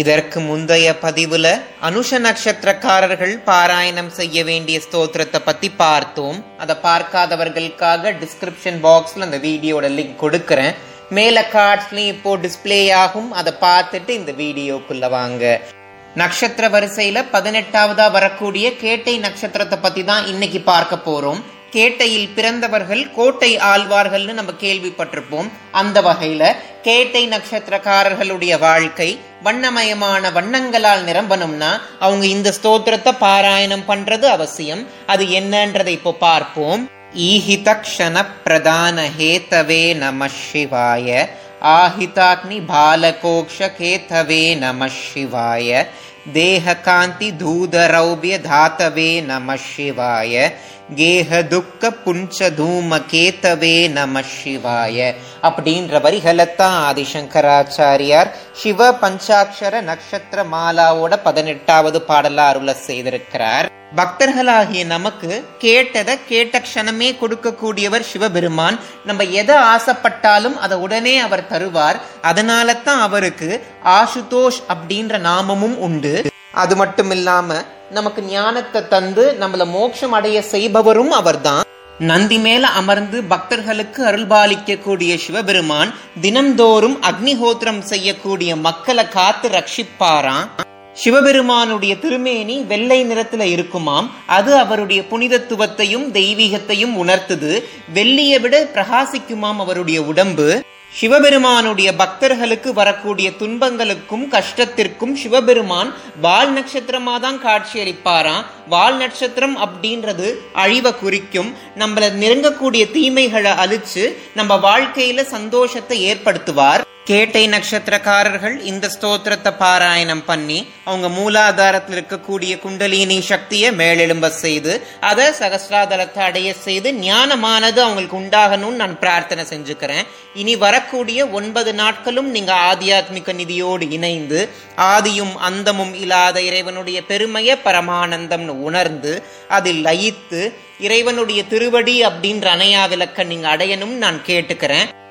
இதற்கு முந்தைய பதிவுல அனுஷ நட்சத்திரக்காரர்கள் பாராயணம் செய்ய வேண்டிய ஸ்தோத்திரத்தை பத்தி பார்த்தோம். அதை பார்க்காதவர்களுக்காக டிஸ்கிரிப்ஷன் பாக்ஸ்ல அந்த வீடியோட லிங்க் கொடுக்கறேன். மேல கார்ட்ஸ்லயும் இப்போ டிஸ்பிளே ஆகும். அதை பார்த்துட்டு இந்த வீடியோக்குள்ள வாங்க. நட்சத்திர வரிசையில பதினெட்டாவதா வரக்கூடிய கேட்டை நட்சத்திரத்தை பத்தி தான் இன்னைக்கு பார்க்க போறோம். கேட்டையில் பிறந்தவர்கள் கோட்டை ஆழ்வார்கள்னு நம்ம கேள்விப்பட்டிருப்போம். அந்த வகையில கேட்டை நட்சத்திரக்காரர்களுடைய வாழ்க்கை வண்ணமயமான வண்ணங்களால் நிரம்பணும்னா அவங்க இந்த ஸ்தோத்திரத்தை பாராயணம் பண்றது அவசியம். அது என்னன்றதை இப்போ பார்ப்போம். ஈஹிதக்ஷண பிரதான ஹேதவே நம சிவாய. ஆஹிதாக்னி பாலகோக்ஷ கேதவே நம சிவாய. தேககாந்தி தூதரௌபிய தாத்தவே நம சிவாய. கேஹ துக்க புஞ்ச தூம கேத்தவே நம சிவாய. அப்படின்ற வரிகளைத்தான் ஆதிசங்கராச்சாரியார் சிவ பஞ்சாட்சர நட்சத்திர மாலாவோட பதினெட்டாவது பாடலா அருள செய்திருக்கிறார். பக்தர்களாகிய நமக்கு கேட்டதை கேட்ட க்ஷணமே கொடுக்கக்கூடியவர் சிவபெருமான். நம்ம எதை ஆசைப்பட்டாலும் அதை உடனே அவர் தருவார். அதனால தான் அவருக்கு ஆசுதோஷ் அப்படின்ற நாமமும் உண்டு. அது மட்டும் இல்லாம நமக்கு ஞானத்தை தந்து நம்மள மோட்சம் அடைய செய்பவரும் அவர்தான். நந்தி மேல அமர்ந்து பக்தர்களுக்கு அருள்பாலிக்க கூடிய சிவபெருமான் தினம்தோறும் அக்னிஹோத்திரம் செய்யக்கூடிய மக்களை காத்து ரட்சிப்பாராம். சிவபெருமானுடைய திருமேனி வெள்ளை நிறத்துல இருக்குமாம். அது அவருடைய புனிதத்துவத்தையும் தெய்வீகத்தையும் உணர்த்துது. வெள்ளியை விட பிரகாசிக்குமாம் அவருடைய உடம்பு. சிவபெருமானுடைய பக்தர்களுக்கு வரக்கூடிய துன்பங்களுக்கும் கஷ்டத்திற்கும் சிவபெருமான் வால் நட்சத்திரமா தான் காட்சி அளிப்பாராம் வால் நட்சத்திரம் அப்படின்றது அழிவை குறிக்கும். நம்மள நெருங்கக்கூடிய தீமைகளை அழிச்சு நம்ம வாழ்க்கையில சந்தோஷத்தை ஏற்படுத்துவார். கேட்டை நட்சத்திரக்காரர்கள் இந்த ஸ்தோத்திரத்தை பாராயணம் பண்ணி அவங்க மூலாதாரத்தில் இருக்கக்கூடிய குண்டலினி சக்தியை மேலெழும்ப செய்து அதை சகசிராதலத்தை அடைய செய்து ஞானமானது அவங்களுக்கு உண்டாகணும்னு நான் பிரார்த்தனை செஞ்சுக்கிறேன். இனி வரக்கூடிய ஒன்பது நாட்களும் நீங்க ஆத்தியாத்மிக நிதியோடு இணைந்து ஆதியும் அந்தமும் இல்லாத இறைவனுடைய பெருமைய பரமானந்தம்னு உணர்ந்து அதில் லயித்து இறைவனுடைய திருவடி அப்படின்ற அணையா விளக்க நீங்க அடையணும் நான் கேட்டுக்கிறேன்.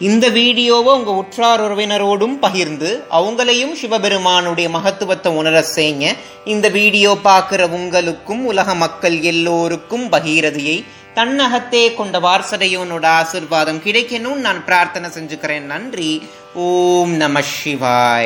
இந்த வீடியோவை உங்கள் உற்றார் உறவினரோடும் பகிர்ந்து அவங்களையும் சிவபெருமானுடைய மகத்துவத்தை உணர செய்ய இந்த வீடியோ பார்க்குற உங்களுக்கும் உலக மக்கள் எல்லோருக்கும் பகீரதியை தன்னகத்தே கொண்ட வாரசடையோனோட ஆசிர்வாதம் கிடைக்கணும்னு நான் பிரார்த்தனை செஞ்சுக்கிறேன். நன்றி. ஓம் நம சிவாய்.